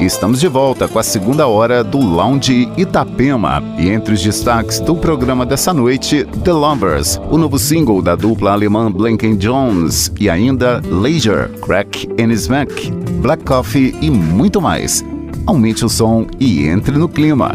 Estamos de volta com a segunda hora do Lounge Itapema. E entre os destaques do programa dessa noite, The Lovers, o novo single da dupla alemã Blanken Jones e ainda Leisure, Crack and Smack, Black Coffee e muito mais. Aumente o som e entre no clima.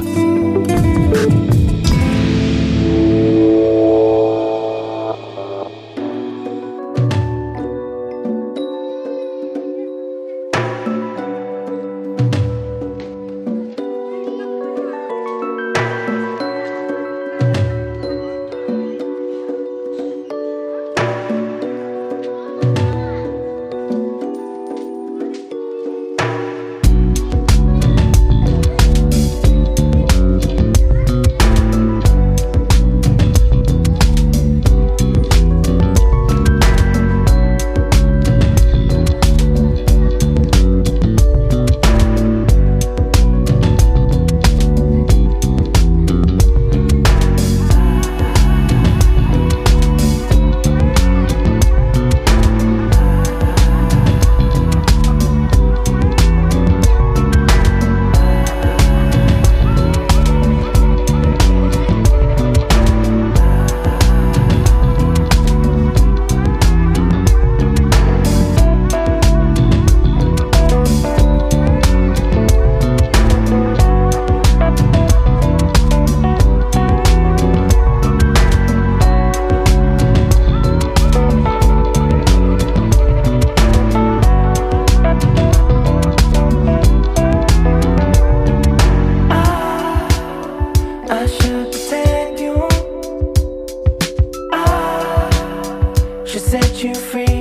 free.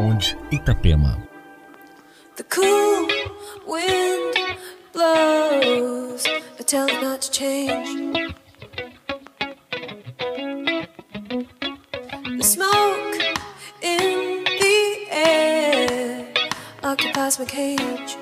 Lounge Itapema. The cool wind blows, I tell it not to change. The smoke in the air occupies my cage.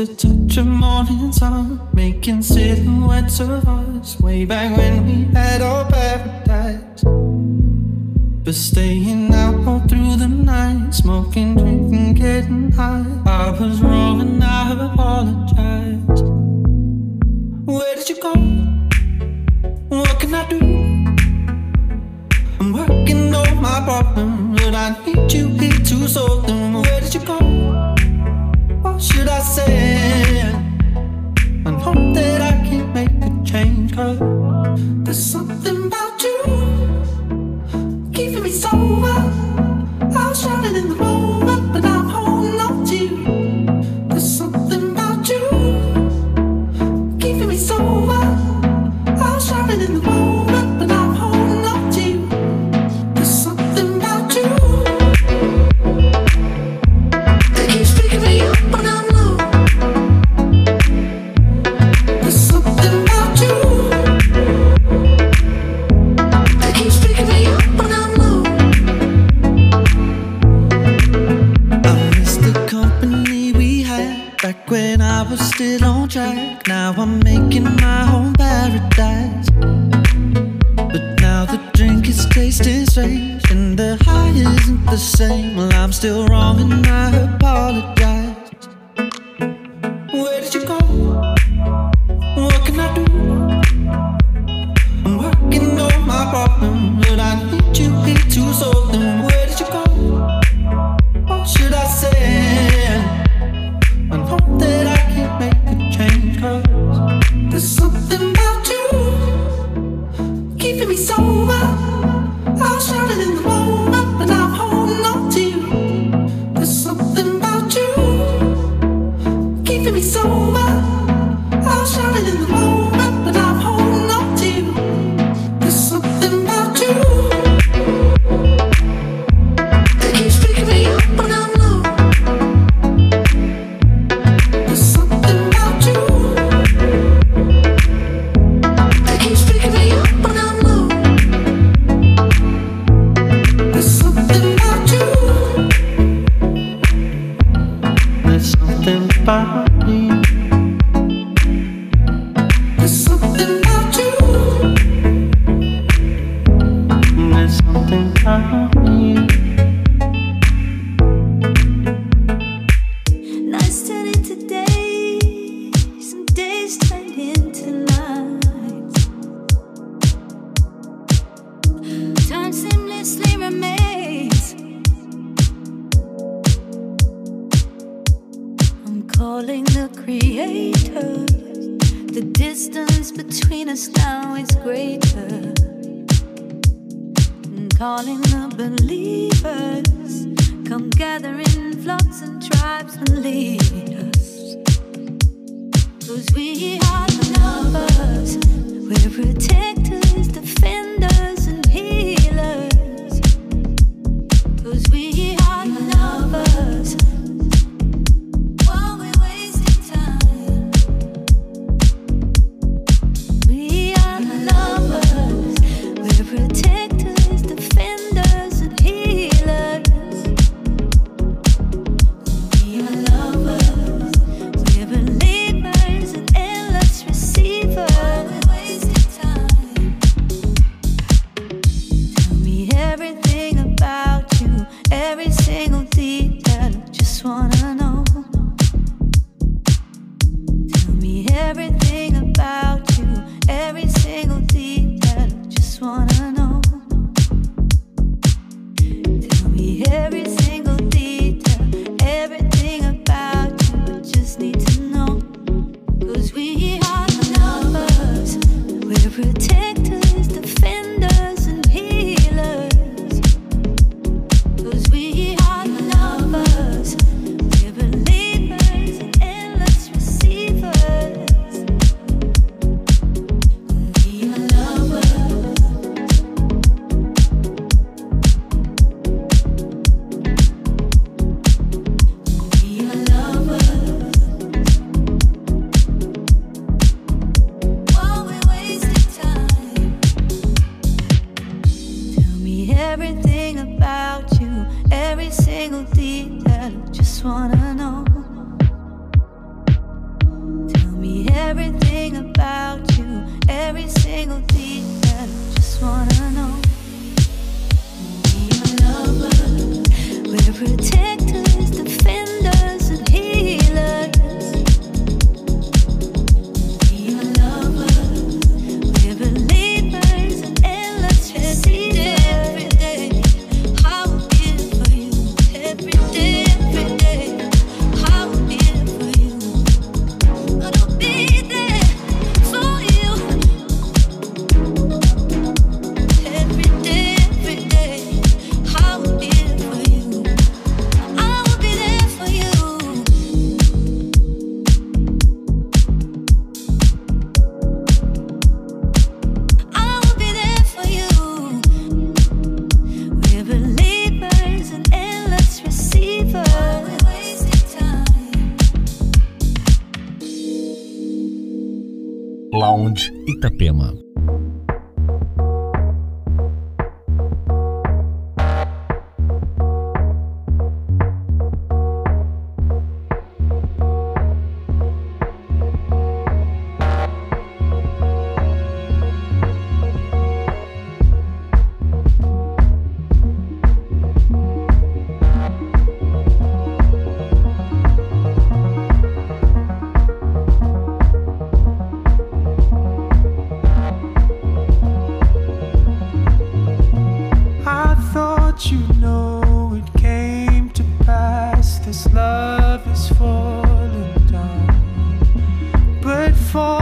the touch of morning sun. today. Some days turn into nights. Time seamlessly remains. I'm calling the creators. The distance between us now is greater. And calling the believers. Come gather in flocks and tribes and leaders. Cause we are the numbers. We're protected. love is falling down, but fall.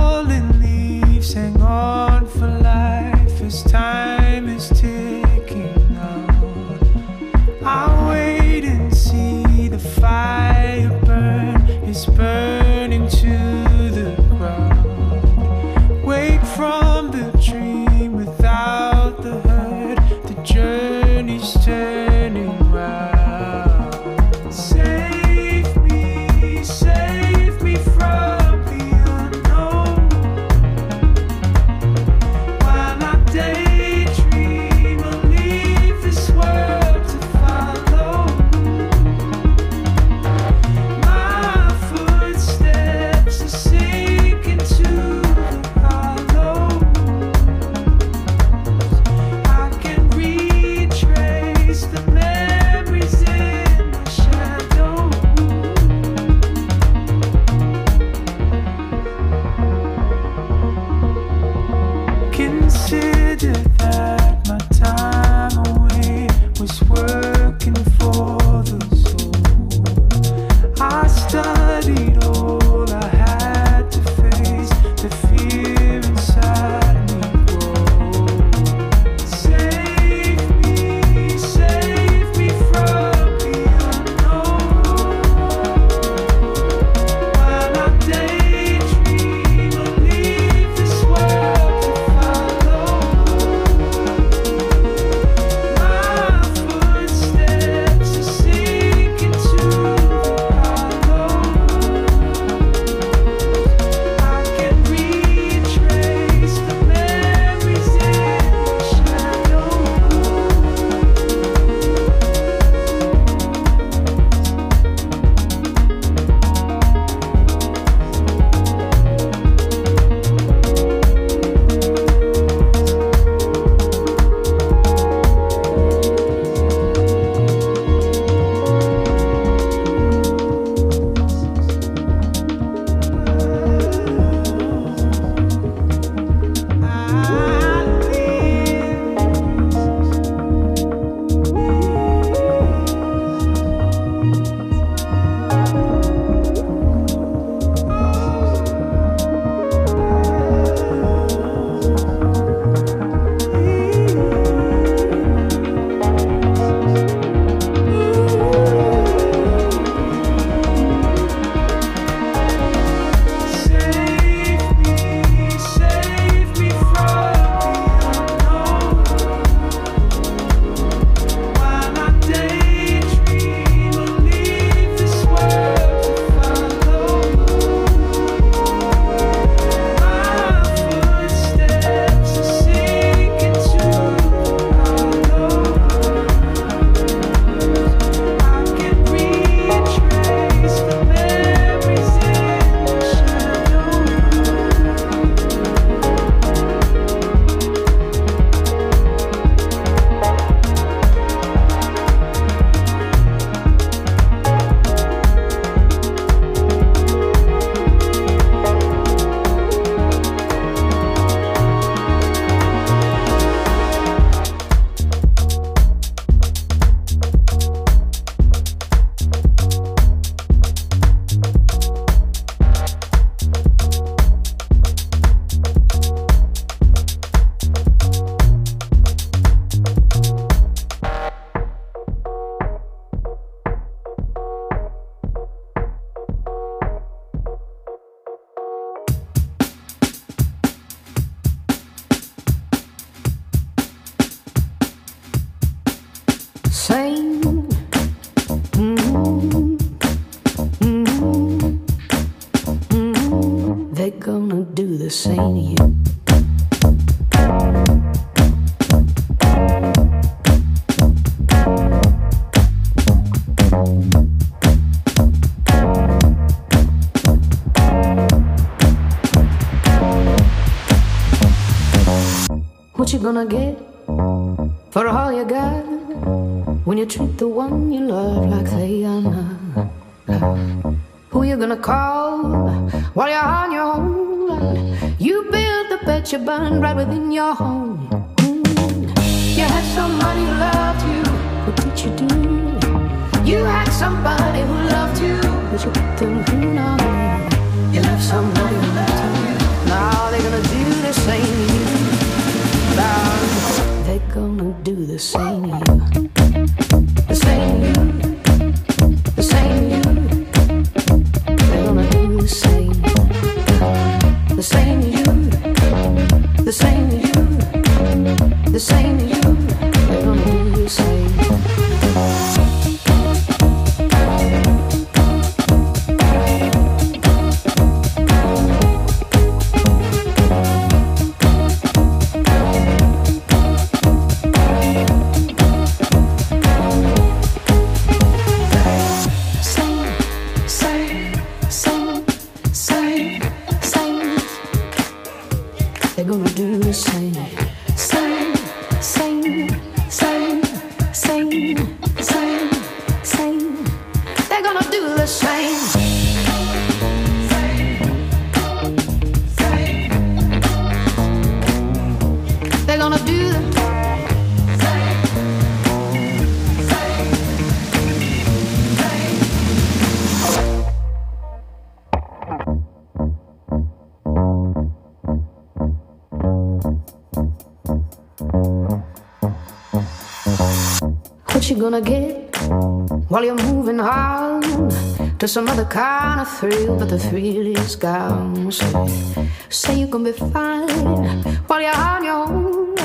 Gonna get for all you got when you treat the one you love like they are not? Who you gonna call while you're on your own? You build the bed you burn right within your home. You had somebody who loved you, what did you do? You had somebody who loved you, but you put them through. You left somebody who loved you. Now they're gonna do the same to you they're gonna do the same to you. The same to you. The same to you. They're gonna do the same. The same to you. The same to you. The same to you. What you gonna get while you're moving on to some other kind of thrill, but the thrill is gone. So say you can be fine while you're on your own.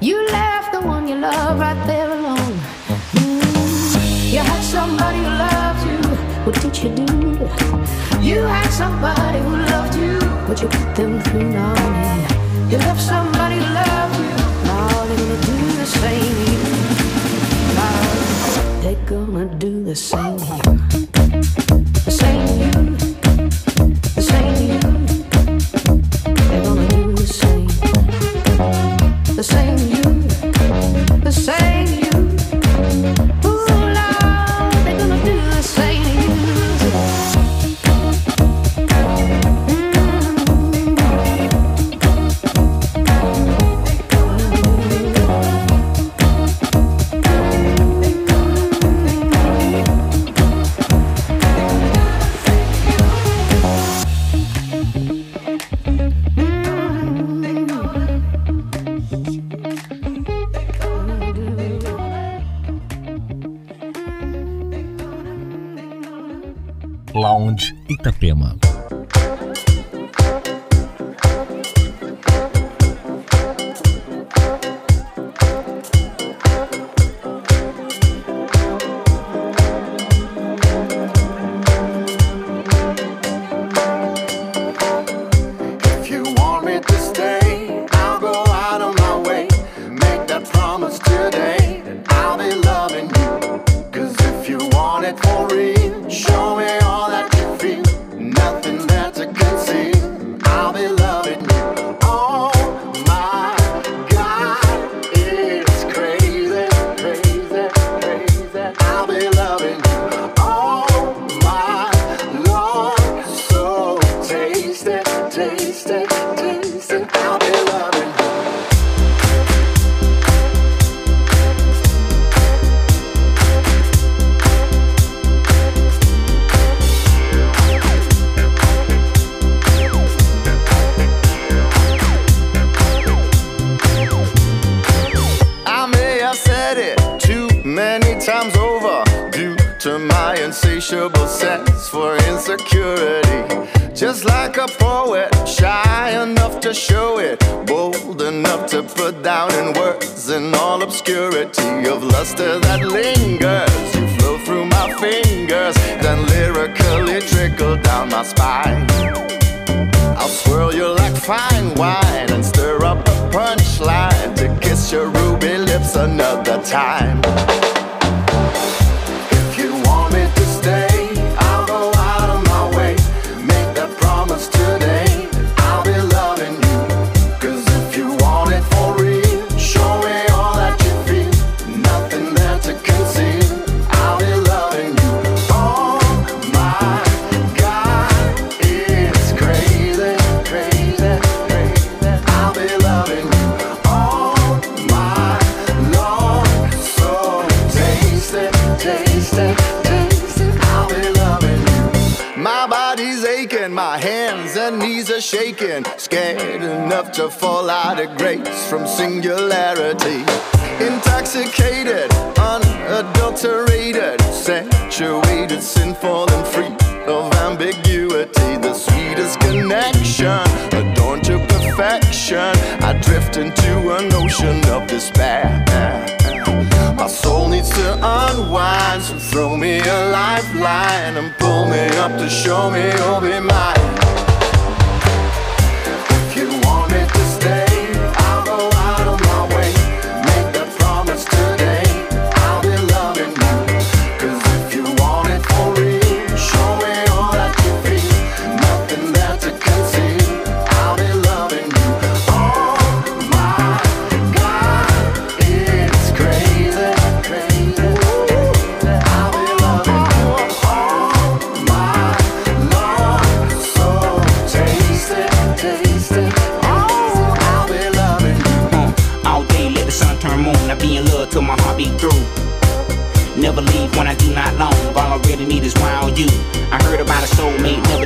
You left the one you love right there alone. Mm. You had somebody who loved you. What did you do? You had somebody who loved you, but you put them through now. You left somebody who loved you. Now they're gonna do the same Now they're gonna do the same shaking, scared enough to fall out of grace from singularity. Intoxicated, unadulterated, saturated, sinful and free of ambiguity. The sweetest connection, adorned to perfection. I drift into an ocean of despair. My soul needs to unwind, so throw me a lifeline and pull me up to show me you'll be mine.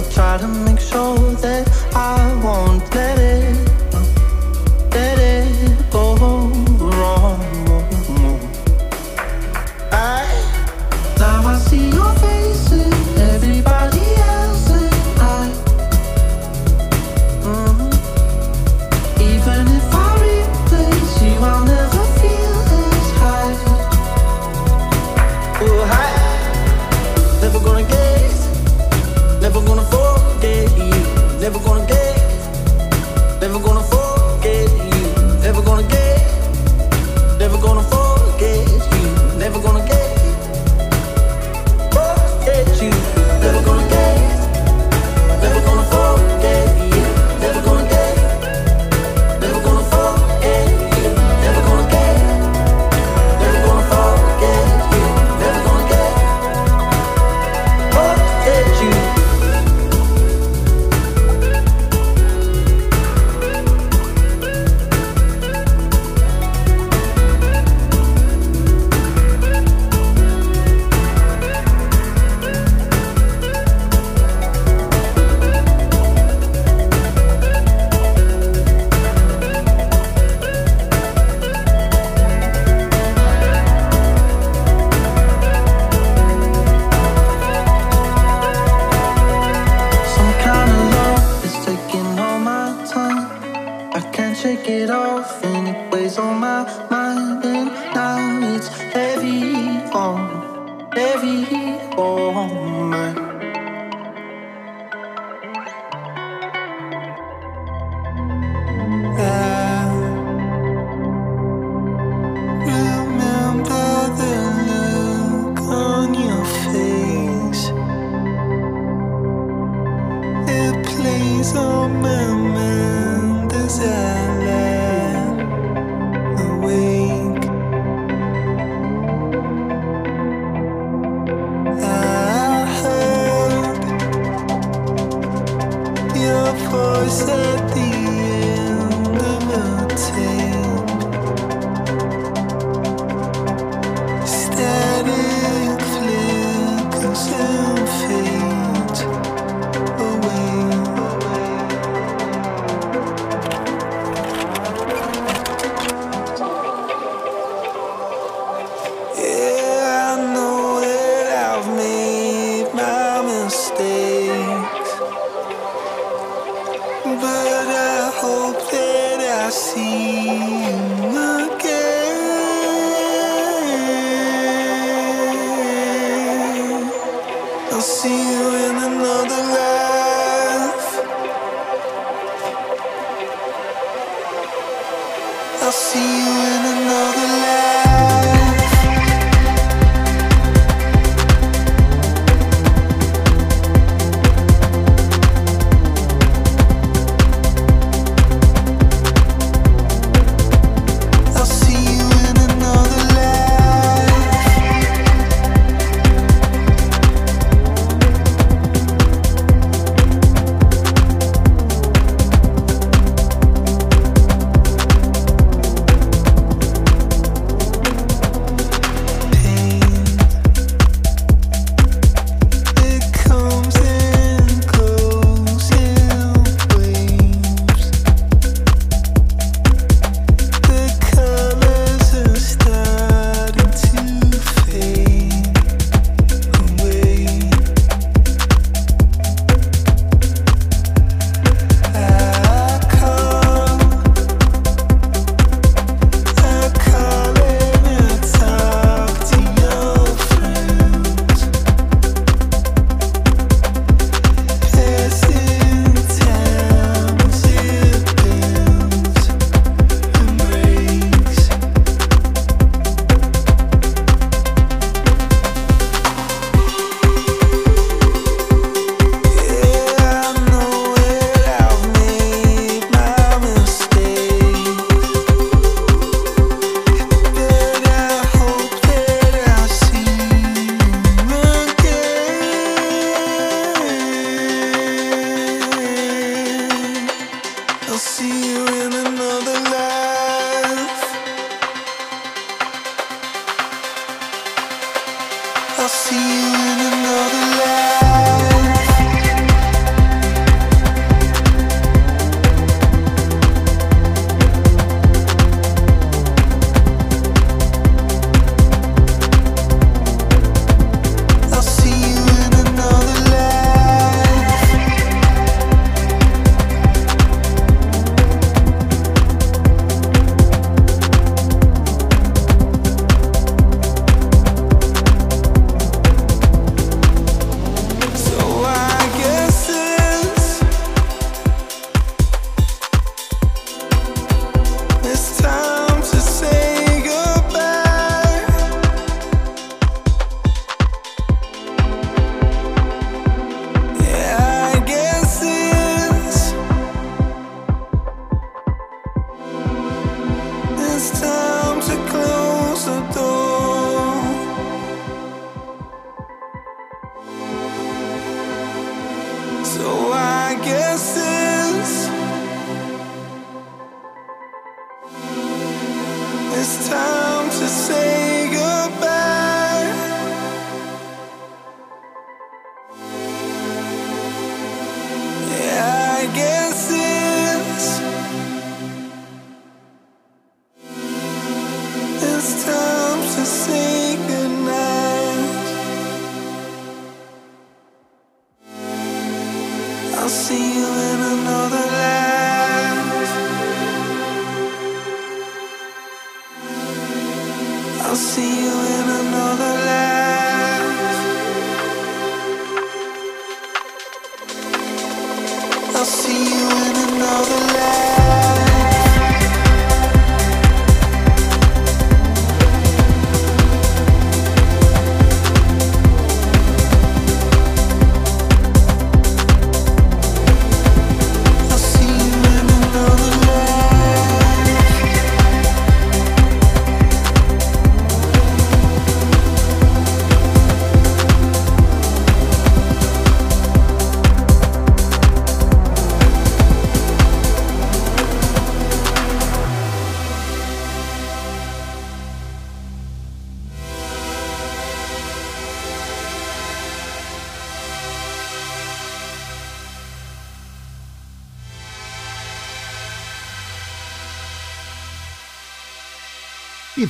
Never try to make sure that I won't let you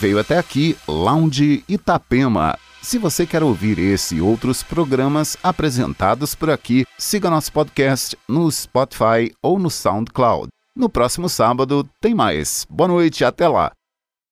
veio até aqui Lounge Itapema. Se você quer ouvir esse e outros programas apresentados por aqui, siga nosso podcast no Spotify ou no SoundCloud. No próximo sábado tem mais. Boa noite, até lá.